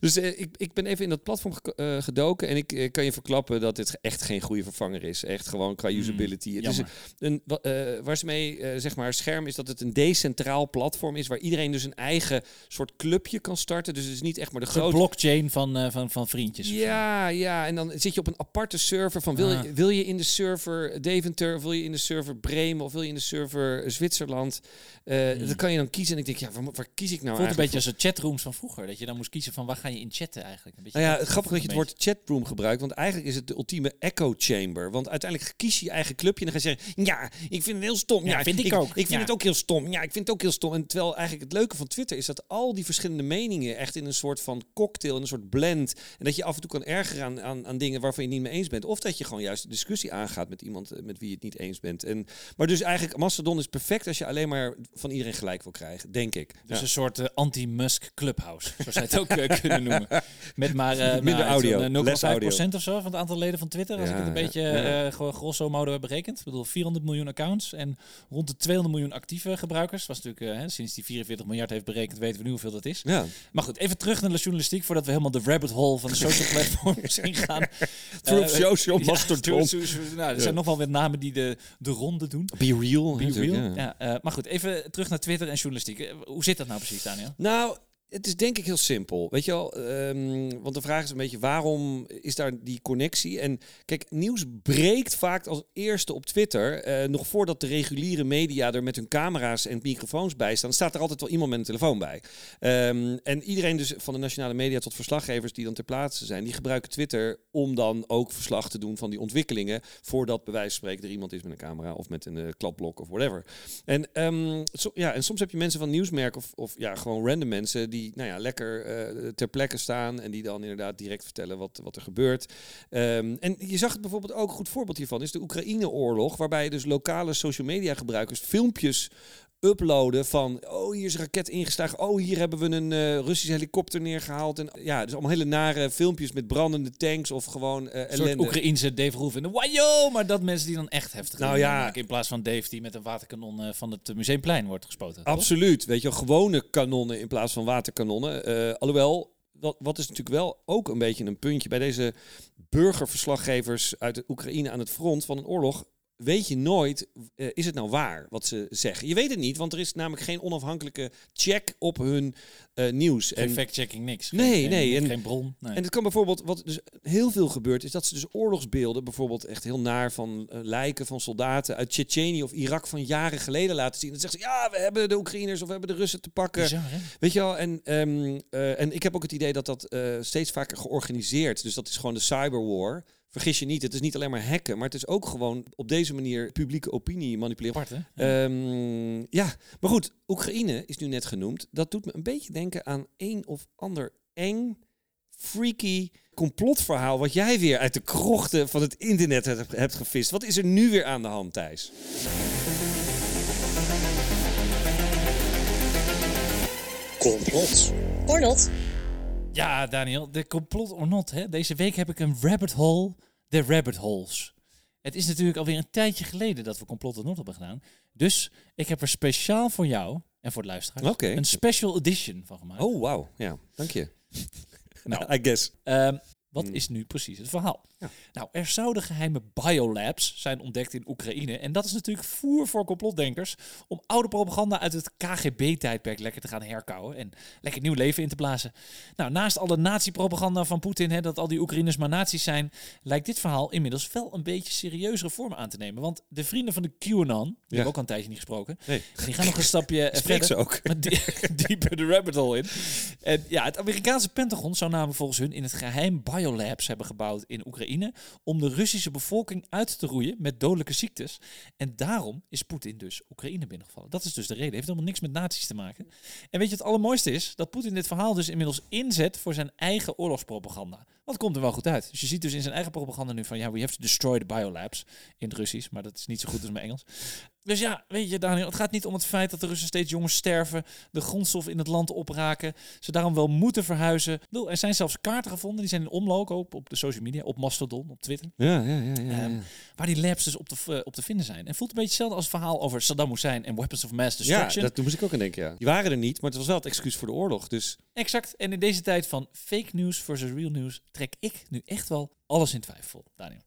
Speaker 1: dus eh, ik, ik ben even in dat platform eh, gedoken. En ik kan je verklappen dat dit echt geen goede vervanger is. Echt gewoon qua usability. het is een, wa- waar ze mee, zeg maar, scherm is dat het een decentraal platform is. Waar iedereen dus een eigen soort clubje kan starten. Dus het is niet echt maar de
Speaker 2: De
Speaker 1: grote...
Speaker 2: blockchain van, van, van vriendjes.
Speaker 1: Ja, ja, en dan zit je op een aparte server van wil,
Speaker 2: Ah.
Speaker 1: je, wil je in de server Deventer, of wil je in de server Bremen, of wil je in de server Zwitserland? Eh, Dat kan je dan kiezen. En ik denk, ja, waar, waar kies ik nou
Speaker 2: Voelt een beetje als de chatrooms van vroeger. Dat je dan moest kiezen van waar ga je in chatten eigenlijk. Een beetje
Speaker 1: Nou ja,
Speaker 2: dat-
Speaker 1: grappig dat je het woord chatroom gebruikt, want eigenlijk is het de ultieme echo chamber. Want uiteindelijk kies je je eigen clubje en dan ga je zeggen, ja, ik vind het heel stom.
Speaker 2: Ja, vind ik ook.
Speaker 1: Ik vind
Speaker 2: Ja.
Speaker 1: het ook heel stom. Ja, ik vind het ook heel stom. En terwijl eigenlijk het leuke van Twitter is dat al die verschillende meningen echt in een soort van cocktail, in een soort blend, en dat je af en toe kan ergeren aan, aan, aan dingen waarvan je het niet mee eens bent. Of dat je gewoon juist de discussie aangaat met iemand met wie je het niet eens bent. En, maar dus eigenlijk, Mastodon is perfect als je alleen maar van iedereen gelijk wil krijgen, denk ik.
Speaker 2: Dus
Speaker 1: Ja.
Speaker 2: een soort eh, anti-Musk clubhouse, zoals zij het ook eh, kunnen noemen. [LAUGHS] Met maar eh,
Speaker 1: Minder audio,
Speaker 2: zo'n, eh,
Speaker 1: less
Speaker 2: 0,5% of zo van het aantal leden van Twitter. Als ik het een beetje gewoon grosso modo heb berekend. Ik bedoel, 400 miljoen accounts en rond de 200 miljoen actieve gebruikers. Was natuurlijk, hè, sinds die 44 miljard heeft berekend, weten we nu hoeveel dat is.
Speaker 1: Ja.
Speaker 2: Maar goed, even terug naar de journalistiek voordat we helemaal de rabbit hole van de social platforms [LAUGHS] ingaan.
Speaker 1: Through social [LAUGHS] mastodon.
Speaker 2: nou, er zijn nog wel weer namen die de, de ronde doen.
Speaker 1: Be real.
Speaker 2: Be real.
Speaker 1: ja.
Speaker 2: Ja, eh, maar goed, even terug naar Twitter en journalistiek. Eh, Hoe zit dat nou precies, Daniel?
Speaker 1: Nou, het is denk ik heel simpel. Weet je wel, ehm, want de vraag is een beetje waarom is daar die connectie? En kijk, nieuws breekt vaak als eerste op Twitter. eh, nog voordat de reguliere media er met hun camera's en microfoons bij staan, staat er altijd wel iemand met een telefoon bij. Ehm, en iedereen dus van de nationale media tot verslaggevers die dan ter plaatse zijn, die gebruiken Twitter om dan ook verslag te doen van die ontwikkelingen. Voordat bij wijze van spreken er iemand is met een camera of met een eh, kladblok of whatever. En, ehm, ja, en soms heb je mensen van nieuwsmerk of, of ja, gewoon random mensen die nou ja, lekker eh, ter plekke staan en die dan inderdaad direct vertellen wat, wat er gebeurt. Ehm, en je zag het bijvoorbeeld ook, een goed voorbeeld hiervan is de Oekraïne-oorlog, waarbij dus lokale social media gebruikers filmpjes uploaden van, oh hier is een raket ingeslagen, oh hier hebben we een eh, Russische helikopter neergehaald. En ja, dus allemaal hele nare filmpjes met brandende tanks of gewoon eh
Speaker 2: Een soort
Speaker 1: ellende.
Speaker 2: Oekraïense Dave Roelvin. Wajo! Maar dat mensen die dan echt heftig
Speaker 1: Nou ja.
Speaker 2: maken, In plaats van Dave die met een waterkanon eh, van het Museumplein wordt gespoten. toch?
Speaker 1: Absoluut. Weet je, gewone kanonnen in plaats van waterkanonnen. Alhoewel, wat, wat is natuurlijk wel ook een beetje een puntje bij deze burgerverslaggevers uit de Oekraïne aan het front van een oorlog. Weet je nooit, eh, is het nou waar wat ze zeggen? Je weet het niet, want er is namelijk geen onafhankelijke check op hun eh, nieuws.
Speaker 2: Geen
Speaker 1: En
Speaker 2: fact-checking, niks.
Speaker 1: Nee,
Speaker 2: geen,
Speaker 1: nee, en-
Speaker 2: geen bron. Nee.
Speaker 1: en het kan bijvoorbeeld, wat dus heel veel gebeurt, is dat ze dus oorlogsbeelden, bijvoorbeeld echt heel naar van eh, lijken van soldaten uit Tsjetsjenië of Irak van jaren geleden laten zien. Dan zeggen ze, ja, we hebben de Oekraïners of we hebben de Russen te pakken.
Speaker 2: Bizar?
Speaker 1: Weet je wel, en, ehm, eh, en ik heb ook het idee dat dat steeds vaker georganiseerd, dus dat is gewoon de cyberwar. Vergis je niet, het is niet alleen maar hacken, maar het is ook gewoon op deze manier publieke opinie manipuleren.
Speaker 2: Apart, hè?
Speaker 1: Ehm, ja, maar goed, Oekraïne is nu net genoemd. Dat doet me een beetje denken aan een of ander eng, freaky complotverhaal... wat jij weer uit de krochten van het internet hebt, gevist. Wat is er nu weer aan de hand, Thijs?
Speaker 5: Complot.
Speaker 6: Or not.
Speaker 2: Ja, Daniel, de complot or not. Hè? Deze week heb ik een rabbit hole, de rabbit holes. Het is natuurlijk alweer een tijdje geleden dat we complot or not hebben gedaan. Dus ik heb er speciaal voor jou en voor de luisteraars een special edition van gemaakt.
Speaker 1: Oh, wauw. Ja, dank je.
Speaker 2: Nou. [LAUGHS]
Speaker 1: I guess.
Speaker 2: Ehm, wat
Speaker 1: Hmm.
Speaker 2: is nu precies het verhaal?
Speaker 1: Ja.
Speaker 2: Nou, er zouden geheime biolabs zijn ontdekt in Oekraïne. En dat is natuurlijk voer voor complotdenkers om oude propaganda uit het KGB-tijdperk lekker te gaan herkauwen en lekker nieuw leven in te blazen. Nou, naast alle nazi-propaganda van Poetin, hè, dat al die Oekraïners maar nazi's zijn, lijkt dit verhaal inmiddels wel een beetje serieuzere vormen aan te nemen. Want de vrienden van de QAnon, die hebben ook al een tijdje niet gesproken,
Speaker 1: Nee.
Speaker 2: die gaan nog een stapje [LAUGHS] verder.
Speaker 1: ze ook. [LAUGHS]
Speaker 2: Dieper de rabbit hole in. En ja, het Amerikaanse Pentagon zou namelijk volgens hun in het geheim biolabs hebben gebouwd in Oekraïne om de Russische bevolking uit te roeien met dodelijke ziektes. En daarom is Poetin dus Oekraïne binnengevallen. Dat is dus de reden. Heeft helemaal niks met nazi's te maken. En weet je het allermooiste is? Dat Poetin dit verhaal dus inmiddels inzet voor zijn eigen oorlogspropaganda. Wat komt er wel goed uit. Dus je ziet dus in zijn eigen propaganda nu van ja, we have to destroy the biolabs in het Russisch, maar dat is niet zo goed als mijn Engels. Dus ja, weet je, Daniel, het gaat niet om het feit dat de Russen steeds jongens sterven, de grondstof in het land opraken, ze daarom wel moeten verhuizen. Bedoel, er zijn zelfs kaarten gevonden, die zijn in omloop op, op de social media, op Mastodon, op Twitter,
Speaker 1: Ja, ja, ja. ja, ja.
Speaker 2: Ehm, waar die labs dus op te, v- op te vinden zijn. En voelt een beetje hetzelfde als het verhaal over Saddam Hussein en Weapons of Mass
Speaker 1: ja
Speaker 2: Destruction.
Speaker 1: dat, toen moest ik ook aan denken, ja. Die waren er niet, maar het was wel het excuus voor de oorlog. Dus
Speaker 2: Exact. En in deze tijd van fake news versus real news trek ik nu echt wel alles in twijfel, Daniel.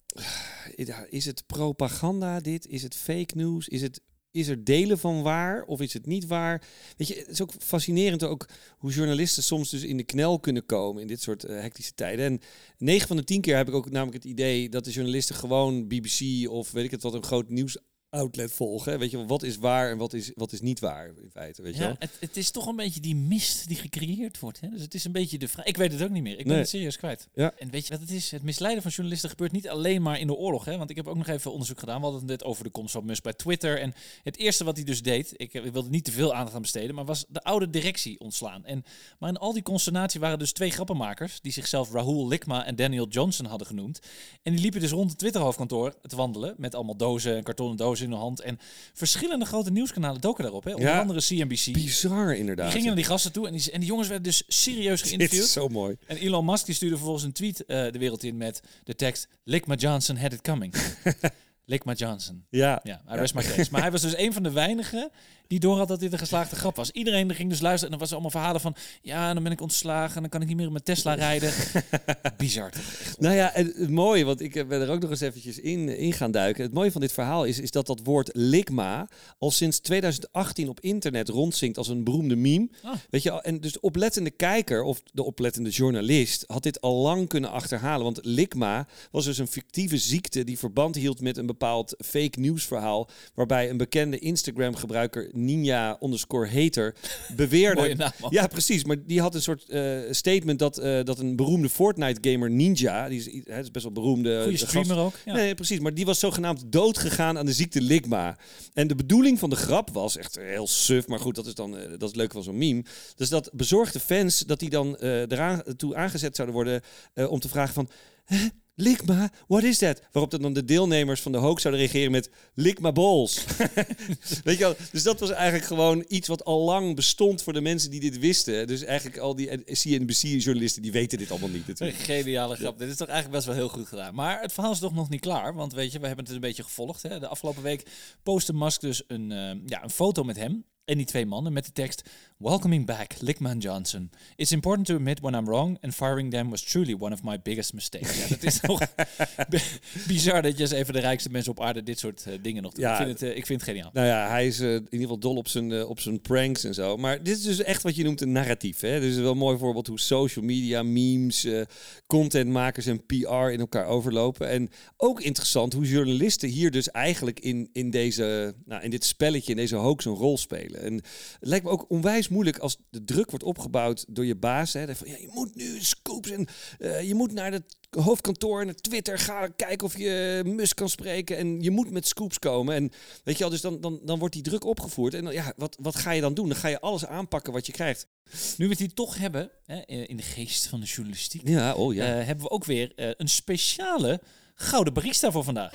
Speaker 1: Is het propaganda dit? Is het fake news? Is het... Is er delen van waar of is het niet waar? Weet je, het is ook fascinerend ook hoe journalisten soms dus in de knel kunnen komen in dit soort eh, hectische tijden. En 9 van de 10 keer heb ik ook namelijk het idee dat de journalisten gewoon BBC of weet ik het wat een groot nieuws outlet volgen. hè. Weet je wat is waar en wat is, wat is niet waar in feite, weet je
Speaker 2: Ja, het, het is toch een beetje die mist die gecreëerd wordt. Hè? Dus het is een beetje de vraag. Ik weet het ook niet meer. Ik ben
Speaker 1: Nee.
Speaker 2: het serieus kwijt.
Speaker 1: Ja.
Speaker 2: En weet je wat het is? Het misleiden van journalisten gebeurt niet alleen maar in de oorlog. Hè? Want ik heb ook nog even onderzoek gedaan. We hadden het net over de komst van Musk bij Twitter. En het eerste wat hij dus deed, ik, ik wilde niet te veel aandacht aan besteden, maar was de oude directie ontslaan. En, maar in al die consternatie waren dus twee grappenmakers, die zichzelf Rahul Likma en Daniel Johnson hadden genoemd. En die liepen dus rond het Twitter-hoofdkantoor te wandelen, met allemaal dozen en kartonnen dozen in de hand. En verschillende grote nieuwskanalen doken daarop. Hè? Onder
Speaker 1: Ja.
Speaker 2: andere CNBC.
Speaker 1: Bizar inderdaad.
Speaker 2: Die gingen naar die gasten toe en die, en die jongens werden dus serieus
Speaker 1: Dit
Speaker 2: geïnterviewd.
Speaker 1: is zo mooi.
Speaker 2: En Elon Musk die stuurde vervolgens een tweet eh, de wereld in met de tekst Lickma Johnson had it coming. [LAUGHS] Lickma Johnson.
Speaker 1: Ja.
Speaker 2: Ja, hij my case. Maar hij was dus een van de weinigen die door had dat dit een geslaagde grap was. Iedereen ging dus luisteren en er was allemaal verhalen van... ja, dan ben ik ontslagen en dan kan ik niet meer in mijn Tesla rijden. [LAUGHS] Bizar toch?
Speaker 1: Nou ja, het, mooie, want ik ben er ook nog eens eventjes in, in gaan duiken. Het mooie van dit verhaal is, is dat dat woord ligma al sinds 2018 op internet rondzinkt als een beroemde meme.
Speaker 2: Ah.
Speaker 1: Weet je, en dus de oplettende kijker of de oplettende journalist had dit al lang kunnen achterhalen. Want ligma was dus een fictieve ziekte die verband hield met een bepaald fake news verhaal. Waarbij een bekende Instagram gebruiker Ninja underscore hater [LAUGHS] beweerde...
Speaker 2: Naam.
Speaker 1: Ja, precies. Maar die had een soort eh, statement dat, eh, dat een beroemde Fortnite-gamer Ninja, die is, hè, is best wel beroemde.
Speaker 2: Goeie
Speaker 1: de gast-
Speaker 2: streamer ook. Ja.
Speaker 1: Nee, precies. Maar die was zogenaamd doodgegaan aan de ziekte Ligma. En de bedoeling van de grap was echt heel suf. Maar goed, dat is dan eh, dat is het leuke van zo'n meme. Dus dat bezorgde fans dat die dan eh eraan toe aangezet zouden worden eh, om te vragen van. "Hè? Ligma, what is that? Waarop dan de deelnemers van de hoax zouden reageren met Ligma balls. [LAUGHS] Weet je wel? Dus dat was eigenlijk gewoon iets wat al lang bestond voor de mensen die dit wisten. Dus eigenlijk al die CNBC-journalisten die weten dit allemaal niet natuurlijk.
Speaker 2: geniale grap. Dit is toch eigenlijk best wel heel goed gedaan. Maar het verhaal is toch nog niet klaar. Want weet je, we hebben het een beetje gevolgd. Hè. De afgelopen week postte Musk dus een, eh, ja, een foto met hem. En die twee mannen met de tekst... Welcoming back, Lickman Johnson. It's important to admit when I'm wrong. And firing them was truly one of my biggest mistakes. Ja, dat is toch [LAUGHS] bizar dat je als even de rijkste mensen op aarde dit soort eh, dingen nog doet.
Speaker 1: Ja.
Speaker 2: ik, vind het, eh, ik vind het geniaal.
Speaker 1: Nou ja, hij is eh, in ieder geval dol op zijn, op zijn pranks en zo. Maar dit is dus echt wat je noemt een narratief. Hè? Dit is wel een mooi voorbeeld hoe social media, memes, contentmakers en PR in elkaar overlopen. En ook interessant hoe journalisten hier dus eigenlijk in, in, deze, nou, in dit spelletje, in deze hoax een rol spelen. En het lijkt me ook onwijs moeilijk als de druk wordt opgebouwd door je baas. Hè? Van, ja, je moet nu scoops en eh, je moet naar het hoofdkantoor, naar Twitter, ga kijken of je Musk kan spreken. En je moet met scoops komen. En weet je wel, dus dan, dan, dan wordt die druk opgevoerd. En dan, ja, wat, wat ga je dan doen? Dan ga je alles aanpakken wat je krijgt.
Speaker 2: Nu we het hier toch hebben, hè, eh, in de geest van de journalistiek...
Speaker 1: Ja, oh ja.
Speaker 2: eh, hebben we ook weer een speciale gouden barista voor vandaag.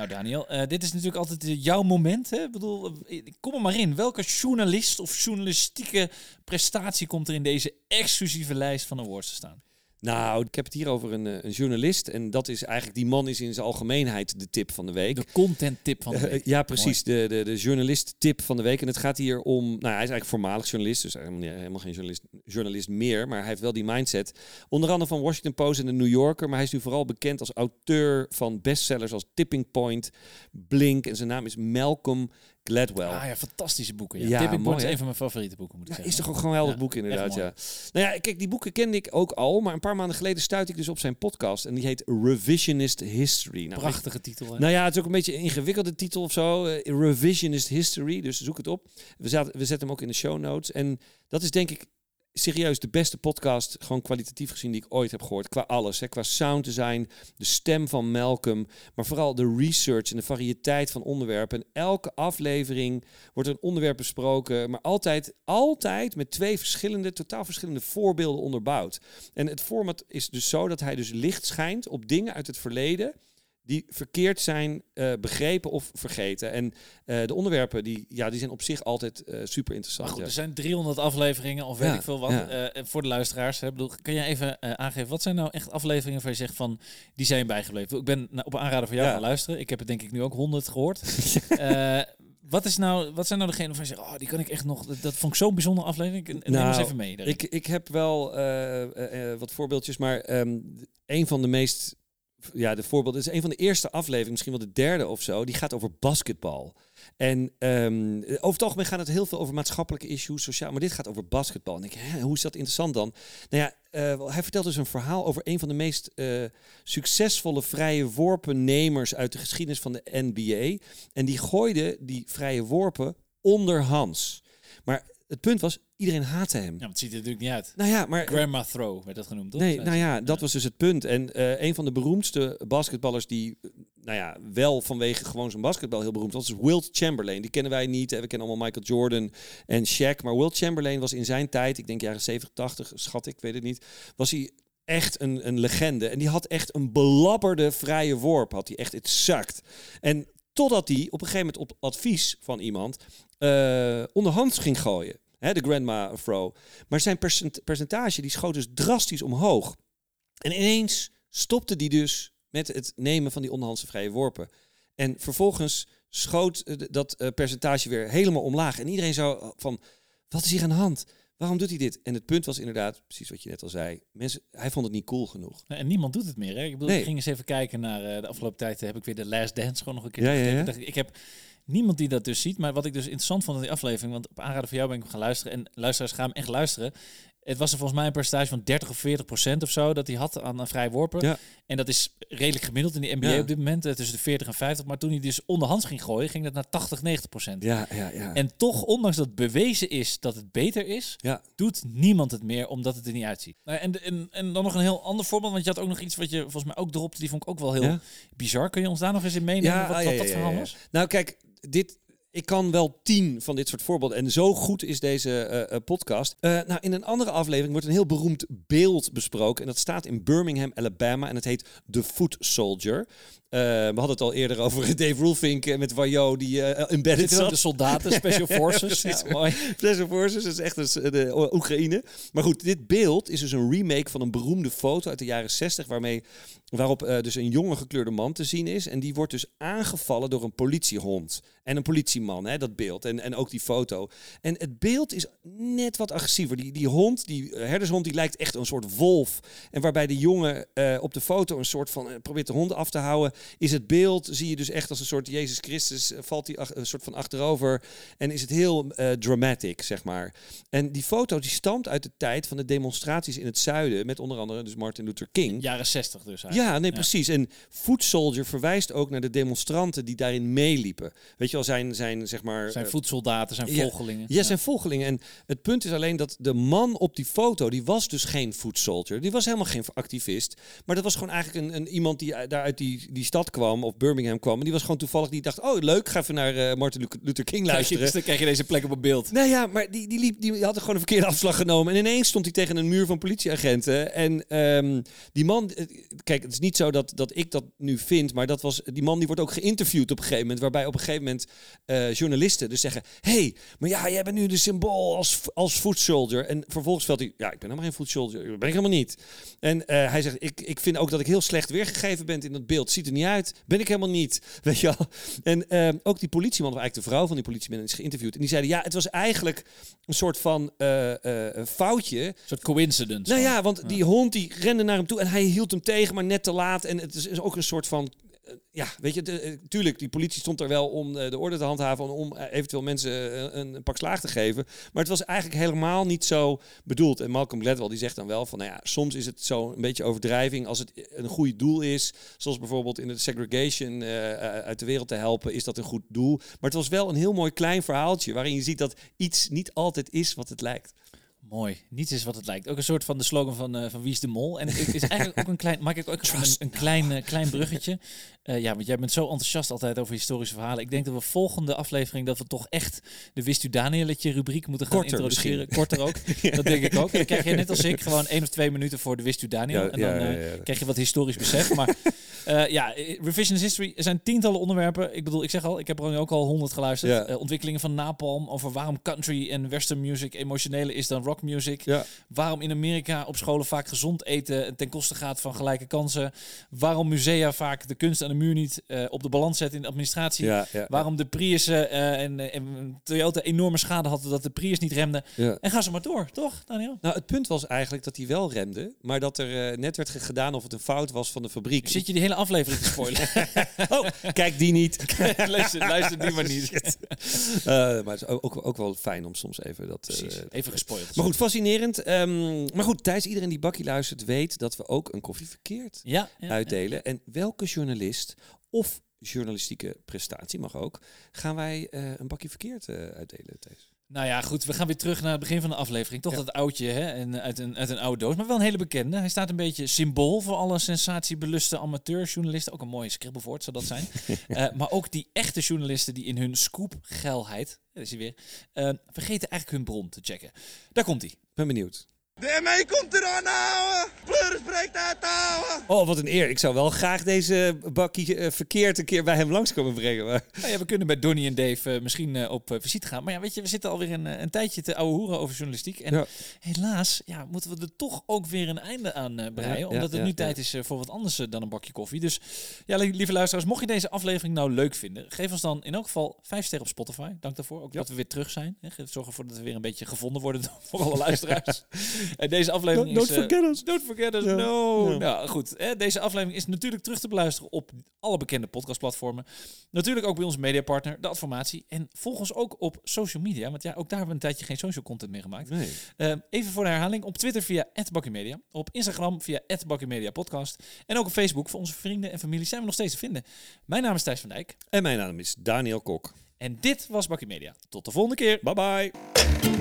Speaker 2: Nou Daniel, eh, dit is natuurlijk altijd eh, jouw moment. Hè? Ik bedoel, eh, kom er maar in. Welke journalist of journalistieke prestatie komt er in deze exclusieve lijst van awards te staan?
Speaker 1: Nou, ik heb het hier over een, eh, een journalist. En dat is eigenlijk, die man is in zijn algemeenheid de tip van de week.
Speaker 2: De content tip van de
Speaker 1: Eh,
Speaker 2: week.
Speaker 1: ja, precies. De, de, de journalist-tip van de week. En het gaat hier om. Nou, hij is eigenlijk voormalig journalist. Dus helemaal, niet- helemaal geen journalist, journalist meer. Maar hij heeft wel die mindset. Onder andere van Washington Post en de New Yorker. Maar hij is nu vooral bekend als auteur van bestsellers als Tipping Point, Blink. En zijn naam is Malcolm Gladwell.
Speaker 2: Ah ja, fantastische boeken. Ja.
Speaker 1: Ja,
Speaker 2: Tipping
Speaker 1: mooi,
Speaker 2: Point is een van mijn favoriete boeken, moet ik
Speaker 1: Ja,
Speaker 2: zeggen.
Speaker 1: is toch ook gewoon een helder
Speaker 2: Ja,
Speaker 1: boek inderdaad, ja. Nou ja, kijk, die boeken kende ik ook al. Maar een paar maanden geleden stuitte ik dus op zijn podcast. En die heet Revisionist History. Nou,
Speaker 2: Prachtige titel. Hè?
Speaker 1: nou ja, het is ook een beetje een ingewikkelde titel of zo. eh, Revisionist History, dus zoek het op. We, zaten, we zetten hem ook in de show notes. En dat is denk ik serieus de beste podcast, gewoon kwalitatief gezien, die ik ooit heb gehoord. Qua alles. Hè. Qua sound design, de stem van Malcolm. Maar vooral de research en de variëteit van onderwerpen. En elke aflevering wordt een onderwerp besproken. Maar altijd, altijd met twee verschillende, totaal verschillende voorbeelden onderbouwd. En het format is dus zo dat hij dus licht schijnt op dingen uit het verleden die verkeerd zijn eh, begrepen of vergeten. En eh, de onderwerpen die, ja, die zijn op zich altijd eh, super
Speaker 2: Maar
Speaker 1: interessant.
Speaker 2: goed, er zijn 300 afleveringen of weet
Speaker 1: Ja,
Speaker 2: ik veel wat.
Speaker 1: ja.
Speaker 2: voor de luisteraars. Hè. Bedoel, kan jij even aangeven, wat zijn nou echt afleveringen waar je zegt van, die zijn bijgebleven? Ik ben nou, op aanraden van jou
Speaker 1: Ja.
Speaker 2: gaan luisteren. Ik heb het denk ik nu ook 100 gehoord. [LAUGHS] Eh, wat, is nou, wat zijn nou degene waarvan je zegt, oh, die kan ik echt nog, dat, dat vond ik zo'n bijzondere aflevering. Neem
Speaker 1: Nou,
Speaker 2: eens even mee. daarin.
Speaker 1: Ik, ik heb wel wat voorbeeldjes, maar ehm, een van de meest. Ja, de voorbeelden is een van de eerste afleveringen, misschien wel de derde of zo. Die gaat over basketbal. En ehm, over het algemeen gaat het heel veel over maatschappelijke issues, sociaal. Maar dit gaat over basketbal. En ik, hè, hoe is dat interessant dan? Nou ja, eh, hij vertelt dus een verhaal over een van de meest eh, succesvolle vrije worpennemers uit de geschiedenis van de NBA. En die gooide die vrije worpen onderhands. Maar het punt was, iedereen haatte hem.
Speaker 2: ja, maar het ziet er natuurlijk niet uit.
Speaker 1: Nou ja, maar
Speaker 2: Grandma Throw werd dat genoemd, toch?
Speaker 1: Nee, nou ja, dat was dus het punt. En eh, een van de beroemdste basketballers die, nou ja, wel vanwege gewoon zijn basketbal heel beroemd was, is Wilt Chamberlain. Die kennen wij niet. Hè. We kennen allemaal Michael Jordan en Shaq. Maar Wilt Chamberlain was in zijn tijd, ik denk jaren 70, 80, schat ik, weet het niet, was hij echt een, een legende. En die had echt een belabberde vrije worp. Had hij echt, het zakt. En totdat hij op een gegeven moment op advies van iemand eh onderhands ging gooien. Hè, de grandma throw. Maar zijn percent- percentage die schoot dus drastisch omhoog. En ineens stopte die dus met het nemen van die onderhandse vrije worpen. En vervolgens schoot eh, dat eh, percentage weer helemaal omlaag. En iedereen zo van, wat is hier aan de hand? Waarom doet hij dit? En het punt was inderdaad, precies wat je net al zei, mensen, hij vond het niet cool genoeg.
Speaker 2: En niemand doet het meer. Hè? Ik, bedoel,
Speaker 1: Nee.
Speaker 2: ik ging eens even kijken naar de afgelopen tijd. heb ik weer de Last Dance gewoon nog een keer
Speaker 1: Ja, ja, ja.
Speaker 2: Dacht ik heb niemand die dat dus ziet. Maar wat ik dus interessant vond in die aflevering, want op aanraden van jou ben ik hem gaan luisteren. En luisteraars gaan hem echt luisteren. Het was er volgens mij een percentage van 30 of 40 procent of zo dat hij had aan, aan vrij worpen.
Speaker 1: Ja.
Speaker 2: En dat is redelijk gemiddeld in de NBA
Speaker 1: Ja.
Speaker 2: op dit moment, eh, tussen de 40 en 50. Maar toen hij dus onderhands ging gooien, ging dat naar 80, 90 procent.
Speaker 1: Ja, ja, ja.
Speaker 2: En toch, ondanks dat bewezen is dat het beter is,
Speaker 1: ja.
Speaker 2: doet niemand het meer omdat het er niet uitziet. Nou, En, en, en dan nog een heel ander voorbeeld, want je had ook nog iets wat je volgens mij ook dropte, die vond ik ook wel heel bizar. Kun je ons daar nog eens in meenemen wat,
Speaker 1: ah,
Speaker 2: wat
Speaker 1: ja,
Speaker 2: dat verhaal was?
Speaker 1: Nou, kijk, dit. Ik kan wel tien van dit soort voorbeelden. En zo goed is deze eh, eh, podcast. Eh, nou, in een andere aflevering wordt een heel beroemd beeld besproken. En dat staat in Birmingham, Alabama. En het heet The Foot Soldier. Eh, we hadden het al eerder over Dave Roelvink eh, met Wajo die eh embedded zat.
Speaker 2: de soldaten, special [LAUGHS] forces.
Speaker 1: Precies.
Speaker 2: ja, mooi.
Speaker 1: Special Forces, is echt een de Oekraïne. Maar goed, dit beeld is dus een remake van een beroemde foto uit de jaren 60, waarmee, waarop eh, dus een jonge gekleurde man te zien is. En die wordt dus aangevallen door een politiehond. En een politieman, hè, dat beeld. En, en ook die foto. En het beeld is net wat agressiever. Die, die hond, die eh, herdershond, die lijkt echt een soort wolf. En waarbij de jongen eh, op de foto een soort van eh, probeert de hond af te houden, is het beeld, zie je dus echt als een soort Jezus Christus, eh, valt hij een soort van achterover. En is het heel eh, dramatic, zeg maar. En die foto die stamt uit de tijd van de demonstraties in het zuiden, met onder andere dus Martin Luther King.
Speaker 2: Jaren 60 dus eigenlijk.
Speaker 1: Ja, nee, precies. En Foot Soldier verwijst ook naar de demonstranten die daarin meeliepen. Weet je wel, zijn, zijn zeg maar...
Speaker 2: Zijn
Speaker 1: eh,
Speaker 2: voedsoldaten, zijn
Speaker 1: ja,
Speaker 2: volgelingen.
Speaker 1: ja, zijn volgelingen. En het punt is alleen dat de man op die foto, die was dus geen foot soldier. Die was helemaal geen activist. Maar dat was gewoon eigenlijk een, een iemand die daar uit die, die stad kwam, of Birmingham kwam. En die was gewoon toevallig, die dacht, oh leuk, ga even naar eh, Martin Lu- Luther King [LAUGHS] luisteren.
Speaker 2: dus dan krijg je deze plek op het beeld.
Speaker 1: Nou ja, maar die, die, liep, die had er gewoon een verkeerde afslag genomen. En ineens stond hij tegen een muur van politieagenten. En ehm, die man, eh, kijk, het is niet zo dat, dat ik dat nu vind, maar dat was, die man die wordt ook geïnterviewd op een gegeven moment. Waarbij op een gegeven moment eh, journalisten dus zeggen: hey, maar ja, jij bent nu de symbool als, als foot soldier. En vervolgens valt hij: ja, ik ben helemaal geen foot soldier. Dat ben ik helemaal niet. En hij zegt: ik, ik vind ook dat ik heel slecht weergegeven ben in dat beeld. Ziet er niet uit. Ben ik helemaal niet. [LAUGHS] Weet je wel. En ehm, ook die politieman, of eigenlijk de vrouw van die politieman, is geïnterviewd. En die zeiden: ja, het was eigenlijk een soort van eh, eh, foutje.
Speaker 2: Een soort coincidence.
Speaker 1: Nou ja, want die hond die rende naar hem toe en hij hield hem tegen, maar net te laat. En het is, is ook een soort van. Eh, Ja, weet je, eh, tuurlijk, die politie stond er wel om eh, de orde te handhaven, en om eventueel mensen een, een pak slaag te geven. Maar het was eigenlijk helemaal niet zo bedoeld. En Malcolm Gladwell die zegt dan wel van, nou ja, soms is het zo een beetje overdrijving als het een goede doel is. Zoals bijvoorbeeld in de segregation uit de wereld te helpen, is dat een goed doel. Maar het was wel een heel mooi klein verhaaltje waarin je ziet dat iets niet altijd is wat het lijkt.
Speaker 2: Mooi. Niets is wat het lijkt. Ook een soort van de slogan van, eh, van Wie is de Mol. En het is eigenlijk ook een klein, maak ik ook een, een klein, eh, klein bruggetje. Eh, ja, want jij bent zo enthousiast altijd over historische verhalen. Ik denk dat we volgende aflevering dat we toch echt de Wist u Danieletje rubriek moeten gaan
Speaker 1: Korter
Speaker 2: introduceren. Korter ook. [LAUGHS] Dat denk ik ook. En dan krijg je net als ik gewoon één of twee minuten voor de Wist u Daniel.
Speaker 1: Ja,
Speaker 2: en dan
Speaker 1: ja,
Speaker 2: krijg je wat historisch besef. Maar ja, Revisionist History er zijn tientallen onderwerpen. Ik bedoel, ik zeg al, ik heb er ook al honderd geluisterd.
Speaker 1: Ja.
Speaker 2: Ontwikkelingen van Napalm, over waarom country en western music emotioneler is dan rock music.
Speaker 1: Ja.
Speaker 2: Waarom in Amerika op scholen vaak gezond eten ten koste gaat van gelijke kansen. Waarom musea vaak de kunst aan de muur niet eh, op de balans zetten in de administratie.
Speaker 1: Ja, ja,
Speaker 2: Waarom de Prius eh, en, eh, en Toyota enorme schade hadden dat de Prius niet remde.
Speaker 1: ja.
Speaker 2: En ga ze maar door, toch Daniel?
Speaker 1: Nou, het punt was eigenlijk dat hij wel remde, maar dat er eh, net werd ge- gedaan of het een fout was van de fabriek.
Speaker 2: Zit je die hele aflevering te spoilen? [LAUGHS]
Speaker 1: Oh, kijk die niet. [LAUGHS]
Speaker 2: luister, luister die maar niet. [LAUGHS]
Speaker 1: Eh, maar het is ook, ook, wel fijn om soms even dat... eh,
Speaker 2: even gespoild.
Speaker 1: Maar goed, fascinerend. Ehm, maar goed, Thijs, iedereen die bakkie luistert weet dat we ook een koffie verkeerd
Speaker 2: Ja, ja, ja.
Speaker 1: uitdelen. En welke journalist of journalistieke prestatie mag ook, gaan wij eh, een bakje verkeerd eh, uitdelen, Thijs?
Speaker 2: Nou ja, goed, we gaan weer terug naar het begin van de aflevering. Toch
Speaker 1: Ja.
Speaker 2: dat oudje hè, en, uit, een, uit een oude doos, maar wel een hele bekende. Hij staat een beetje symbool voor alle sensatiebeluste amateurjournalisten. Ook een mooie scribblewoord zou dat zijn. [LAUGHS] Eh, maar ook die echte journalisten die in hun scoopgeilheid, daar is hij weer, eh, vergeten eigenlijk hun bron te checken. Daar komt hij.
Speaker 1: ben benieuwd.
Speaker 3: De ME komt eraan, ouwe. Pleuris breekt uit, ouwe.
Speaker 1: Oh, wat een eer. Ik zou wel graag deze bakkie eh, verkeerd een keer bij hem langs komen brengen. Maar...
Speaker 2: Nou ja, we kunnen bij Donnie en Dave eh, misschien eh, op visite gaan. Maar ja, weet je, we zitten alweer een, een tijdje te ouwe hoeren over journalistiek. En
Speaker 1: Ja.
Speaker 2: helaas ja, moeten we er toch ook weer een einde aan breien.
Speaker 1: Ja, ja,
Speaker 2: omdat het
Speaker 1: ja,
Speaker 2: nu
Speaker 1: ja.
Speaker 2: tijd is voor wat anders dan een bakje koffie. Dus ja, li- lieve luisteraars, mocht je deze aflevering nou leuk vinden, geef ons dan in elk geval vijf sterren op Spotify. Dank daarvoor. Ook
Speaker 1: Ja.
Speaker 2: dat we weer terug zijn. Hè. Zorg ervoor dat we weer een beetje gevonden worden [LAUGHS] voor alle luisteraars. [LAUGHS] en deze aflevering
Speaker 1: Don't
Speaker 2: is... eh,
Speaker 1: forget us.
Speaker 2: Don't forget us, no. Nou, goed. Hè, deze aflevering is natuurlijk terug te beluisteren op alle bekende podcastplatformen. Natuurlijk ook bij onze mediapartner, de Adformatie. En volg ons ook op social media, want ja, ook daar hebben we een tijdje geen social content meer gemaakt.
Speaker 1: Nee.
Speaker 2: Eh, even voor de herhaling. Op Twitter via @bakkymedia, Op Instagram via @bakkymedia podcast. En ook op Facebook voor onze vrienden en familie zijn we nog steeds te vinden. Mijn naam is Thijs van Dijk.
Speaker 1: En mijn naam is Daniel Kok.
Speaker 2: En dit was Bakkie Media. Tot de volgende keer.
Speaker 1: Bye bye.